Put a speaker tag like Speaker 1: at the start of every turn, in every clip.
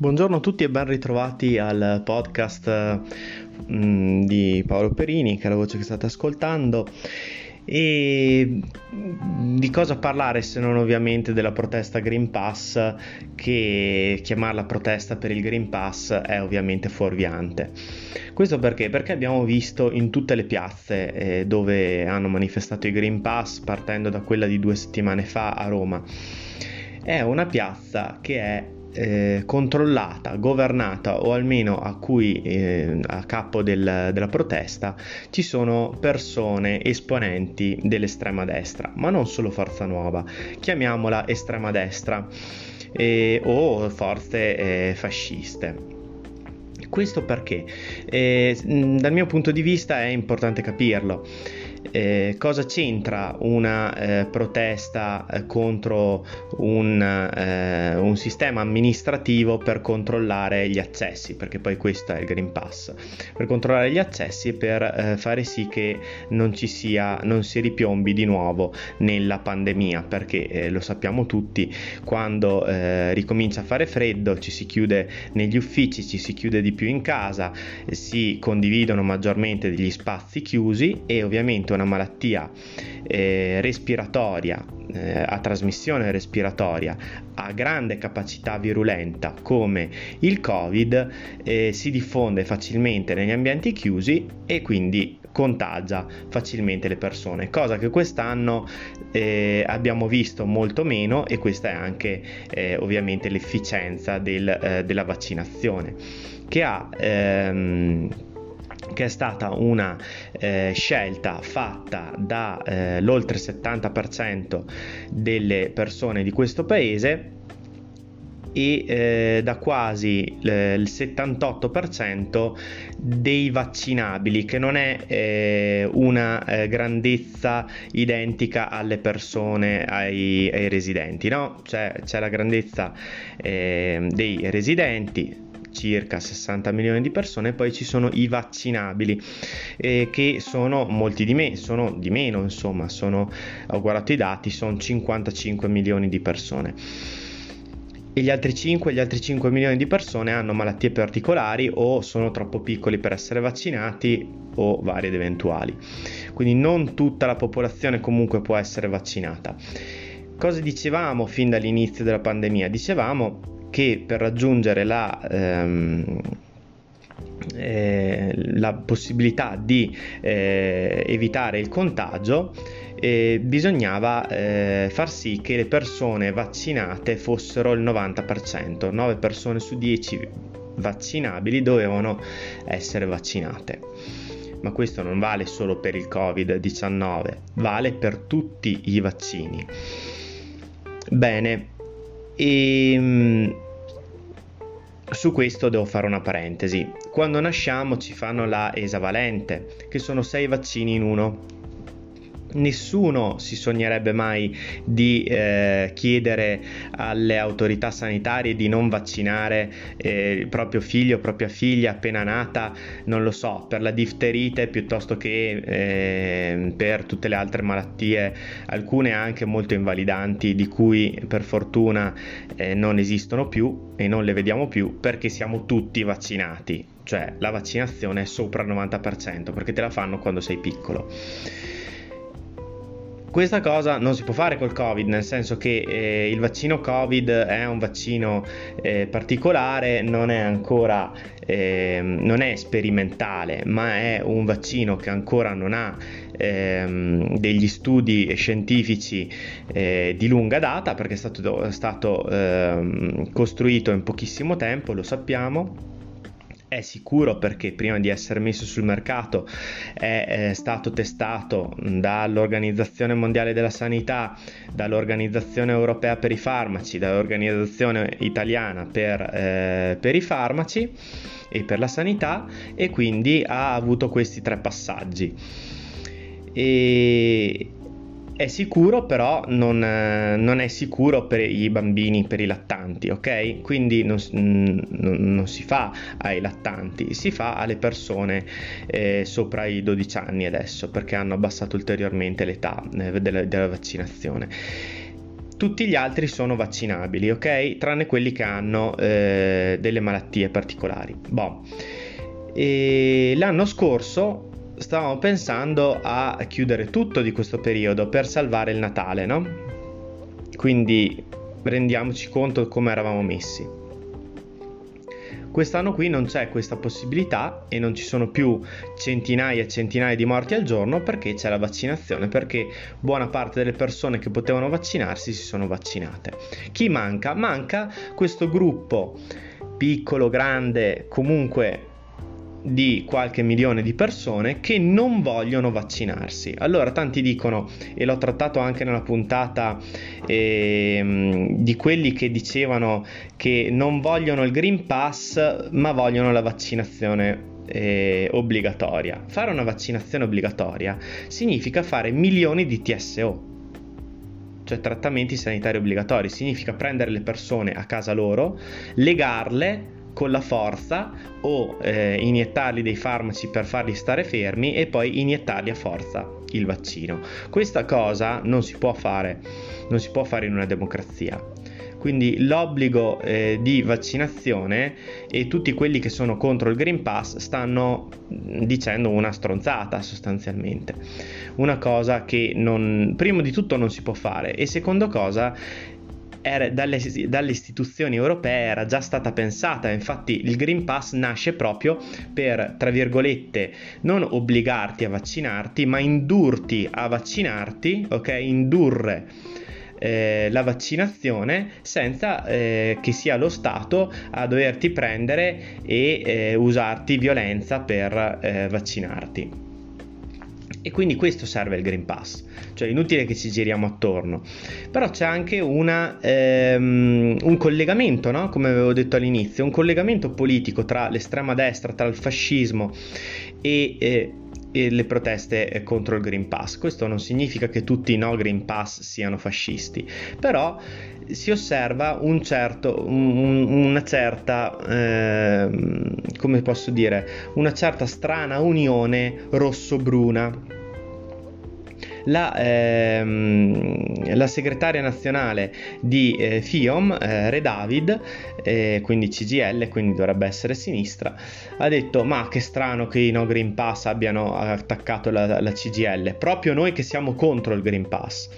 Speaker 1: Buongiorno a tutti e ben ritrovati al podcast mm, di Paolo Perini, che è la voce che state ascoltando. E di cosa parlare se non ovviamente della protesta Green Pass, che chiamarla protesta per il Green Pass è ovviamente fuorviante. Questo perché? Perché abbiamo visto in tutte le piazze eh, dove hanno manifestato i Green Pass, partendo da quella di due settimane fa a Roma, è una piazza che è eh, controllata, governata o almeno a cui eh, a capo del, della protesta ci sono persone esponenti dell'estrema destra, ma non solo Forza Nuova, chiamiamola estrema destra eh, o forze eh, fasciste. Questo perché? Eh, dal mio punto di vista è importante capirlo. Eh, cosa c'entra una eh, protesta eh, contro un, eh, un, sistema amministrativo per controllare gli accessi? Perché poi questo è il Green Pass, per controllare gli accessi e per eh, fare sì che non ci sia, non si ripiombi di nuovo nella pandemia, perché lo sappiamo tutti, quando ricomincia a fare freddo ci si chiude negli uffici, ci si chiude di più in casa, si condividono maggiormente degli spazi chiusi e ovviamente una malattia eh, respiratoria eh, a trasmissione respiratoria a grande capacità virulenta come il Covid eh, si diffonde facilmente negli ambienti chiusi e quindi contagia facilmente le persone, cosa che quest'anno eh, abbiamo visto molto meno e questa è anche eh, ovviamente l'efficienza del, eh, della vaccinazione che ha ehm, che è stata una eh, scelta fatta dall'oltre eh, 70% delle persone di questo paese e eh, da quasi eh, il 78% dei vaccinabili, che non è eh, una eh, grandezza identica alle persone, ai, ai residenti, no? Cioè, c'è la grandezza eh, dei residenti, circa 60 milioni di persone, poi ci sono i vaccinabili eh, che sono molti di me, sono di meno, insomma, sono, ho guardato i dati, sono 55 milioni di persone. E gli altri 5, gli altri 5 milioni di persone hanno malattie particolari o sono troppo piccoli per essere vaccinati o varie ed eventuali. Quindi non tutta la popolazione comunque può essere vaccinata. Cosa dicevamo fin dall'inizio della pandemia? Dicevamo che per raggiungere la, ehm, eh, la possibilità di eh, evitare il contagio eh, bisognava eh, far sì che le persone vaccinate fossero il 90%, 9 persone su 10 vaccinabili dovevano essere vaccinate. Ma questo non vale solo per il Covid-19, vale per tutti i vaccini. Bene, e ehm, su questo devo fare una parentesi. Quando nasciamo ci fanno la esavalente, che sono sei vaccini in uno nessuno si sognerebbe mai di eh, chiedere alle autorità sanitarie di non vaccinare eh, il proprio figlio o propria figlia appena nata, non lo so, per la difterite piuttosto che eh, per tutte le altre malattie, alcune anche molto invalidanti, di cui per fortuna eh, non esistono più e non le vediamo più perché siamo tutti vaccinati, cioè la vaccinazione è sopra il 90% perché te la fanno quando sei piccolo. Questa cosa non si può fare col Covid, nel senso che eh, il vaccino Covid è un vaccino eh, particolare, non è ancora eh, non è sperimentale, ma è un vaccino che ancora non ha ehm, degli studi scientifici eh, di lunga data perché è stato, stato ehm, costruito in pochissimo tempo, lo sappiamo è sicuro perché prima di essere messo sul mercato è, è, stato testato dall'Organizzazione Mondiale della Sanità, dall'Organizzazione Europea per i Farmaci, dall'Organizzazione Italiana per, eh, per i Farmaci e per la sanità e quindi ha avuto questi tre passaggi. E, è sicuro, però non, non, è sicuro per i bambini, per i lattanti, ok? Quindi non, non, non si fa ai lattanti, si fa alle persone eh, sopra i 12 anni adesso, perché hanno abbassato ulteriormente l'età eh, della, della vaccinazione tutti gli altri sono vaccinabili, ok? Tranne quelli che hanno eh, delle malattie particolari. Bon. L'anno scorso stavamo pensando a chiudere tutto di questo periodo per salvare il Natale, no? Quindi rendiamoci conto come eravamo messi. Quest'anno qui non c'è questa possibilità e non ci sono più centinaia e centinaia di morti al giorno perché c'è la vaccinazione, perché buona parte delle persone che potevano vaccinarsi si sono vaccinate. Chi manca? Manca questo gruppo piccolo, grande, comunque di qualche milione di persone che non vogliono vaccinarsi. Allora tanti dicono, e l'ho trattato anche nella puntata eh, di quelli che dicevano che non vogliono il Green Pass ma vogliono la vaccinazione eh, obbligatoria. Fare una vaccinazione obbligatoria significa fare milioni di TSO cioè trattamenti sanitari obbligatori, significa prendere le persone a casa loro, legarle con la forza o eh, iniettargli dei farmaci per farli stare fermi e poi iniettargli a forza il vaccino. Questa cosa non si può fare, non si può fare in una democrazia. Quindi l'obbligo eh, di vaccinazione e tutti quelli che sono contro il Green Pass stanno dicendo una stronzata sostanzialmente. Una cosa che non, primo di tutto non si può fare e secondo cosa era, dalle, dalle, istituzioni europee era già stata pensata, infatti il Green Pass nasce proprio per, tra virgolette, non obbligarti a vaccinarti, ma indurti a vaccinarti, ok? Indurre eh, la vaccinazione senza eh, che sia lo Stato a doverti prendere e eh, usarti violenza per eh, vaccinarti. E quindi questo serve il Green Pass, cioè inutile che ci giriamo attorno. Però c'è anche una, ehm, un collegamento, no? come avevo detto all'inizio, un collegamento politico tra l'estrema destra, tra il fascismo e... Eh, le proteste contro il Green Pass. Questo non significa che tutti i no Green Pass siano fascisti, però si osserva un certo, un, una certa, eh, come posso dire, una certa strana unione rosso-bruna la, ehm, la segretaria nazionale di eh, FIOM, eh, Re David, eh, quindi CGL, quindi dovrebbe essere sinistra, ha detto ma che strano che i no Green Pass abbiano attaccato la, la CGL, proprio noi che siamo contro il Green Pass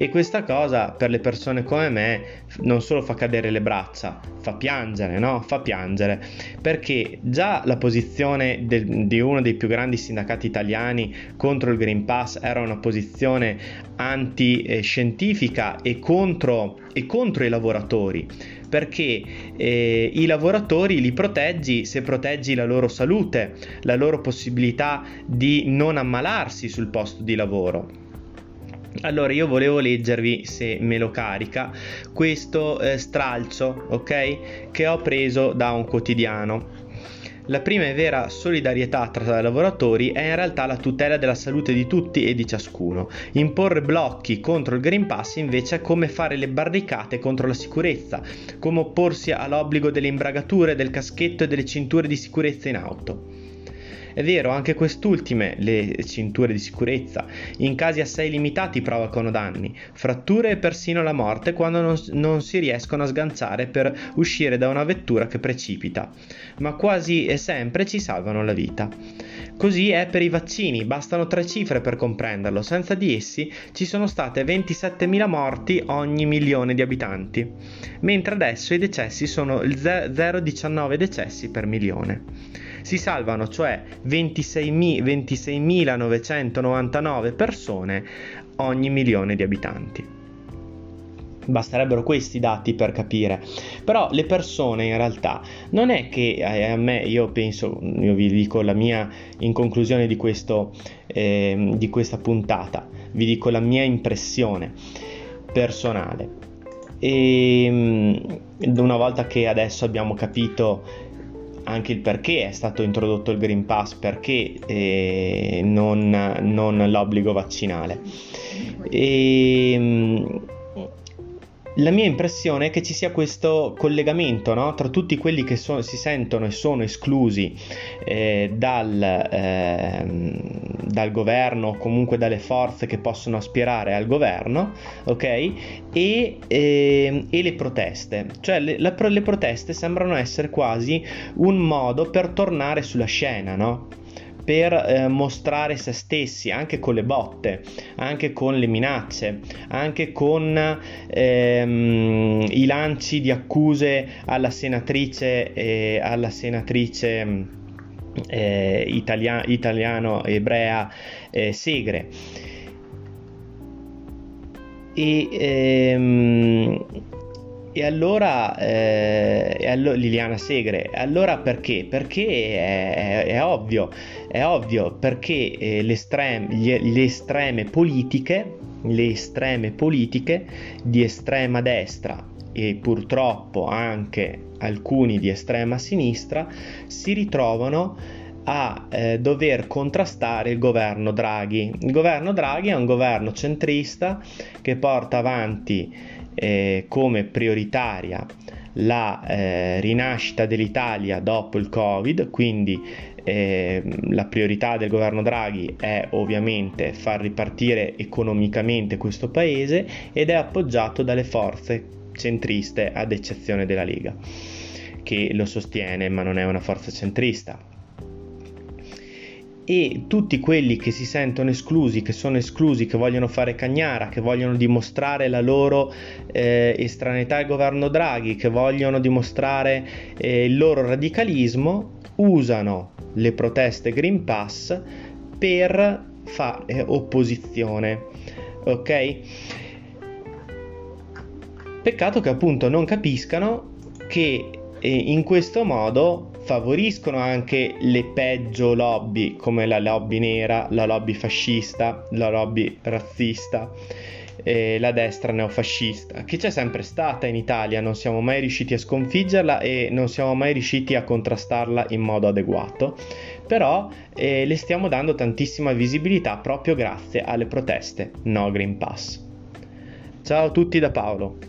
Speaker 1: e questa cosa per le persone come me non solo fa cadere le braccia, fa piangere, no? Fa piangere perché già la posizione del, di uno dei più grandi sindacati italiani contro il Green Pass era una posizione anti-scientifica e contro, e contro i lavoratori perché eh, i lavoratori li proteggi se proteggi la loro salute, la loro possibilità di non ammalarsi sul posto di lavoro. Allora io volevo leggervi, se me lo carica, questo eh, stralcio, ok? Che ho preso da un quotidiano. La prima e vera solidarietà tra lavoratori è in realtà la tutela della salute di tutti e di ciascuno. Imporre blocchi contro il Green Pass invece è come fare le barricate contro la sicurezza, come opporsi all'obbligo delle imbragature, del caschetto e delle cinture di sicurezza in auto. È vero, anche quest'ultime, le cinture di sicurezza, in casi assai limitati provocano danni, fratture e persino la morte quando non, non si riescono a sganciare per uscire da una vettura che precipita, ma quasi sempre ci salvano la vita. Così è per i vaccini, bastano tre cifre per comprenderlo, senza di essi ci sono state 27.000 morti ogni milione di abitanti, mentre adesso i decessi sono il 0,19 decessi per milione. Si salvano cioè 26.999 26 persone ogni milione di abitanti. Basterebbero questi dati per capire. Però le persone in realtà non è che eh, a me, io penso, io vi dico la mia in conclusione di, questo, eh, di questa puntata, vi dico la mia impressione personale. E una volta che adesso abbiamo capito anche il perché è stato introdotto il Green Pass, perché eh, non, non l'obbligo vaccinale. E, la mia impressione è che ci sia questo collegamento no? tra tutti quelli che so- si sentono e sono esclusi eh, dal, eh, dal, governo o comunque dalle forze che possono aspirare al governo, ok? E, eh, e le proteste. Cioè le, la, le proteste sembrano essere quasi un modo per tornare sulla scena, no? Per eh, mostrare se stessi, anche con le botte, anche con le minacce, anche con ehm, i lanci di accuse alla senatrice, eh, alla senatrice eh, italia- italiano-ebrea eh, Segre. E, ehm, e allora, eh, e allo- Liliana Segre, allora perché? Perché è, è, è ovvio, è ovvio perché eh, le, le estreme politiche, le estreme politiche di estrema destra e purtroppo anche alcuni di estrema sinistra si ritrovano a eh, dover contrastare il governo Draghi. Il governo Draghi è un governo centrista che porta avanti eh, come prioritaria la eh, rinascita dell'Italia dopo il Covid, quindi eh, la priorità del governo Draghi è ovviamente far ripartire economicamente questo paese ed è appoggiato dalle forze centriste ad eccezione della Lega che lo sostiene ma non è una forza centrista. E tutti quelli che si sentono esclusi, che sono esclusi, che vogliono fare cagnara, che vogliono dimostrare la loro eh, estraneità al governo Draghi, che vogliono dimostrare eh, il loro radicalismo, usano le proteste Green Pass per fare opposizione. Ok? Peccato che appunto non capiscano che eh, in questo modo favoriscono anche le peggio lobby come la lobby nera, la lobby fascista, la lobby razzista, eh, la destra neofascista, che c'è sempre stata in Italia, non siamo mai riusciti a sconfiggerla e non siamo mai riusciti a contrastarla in modo adeguato, però eh, le stiamo dando tantissima visibilità proprio grazie alle proteste No Green Pass. Ciao a tutti da Paolo.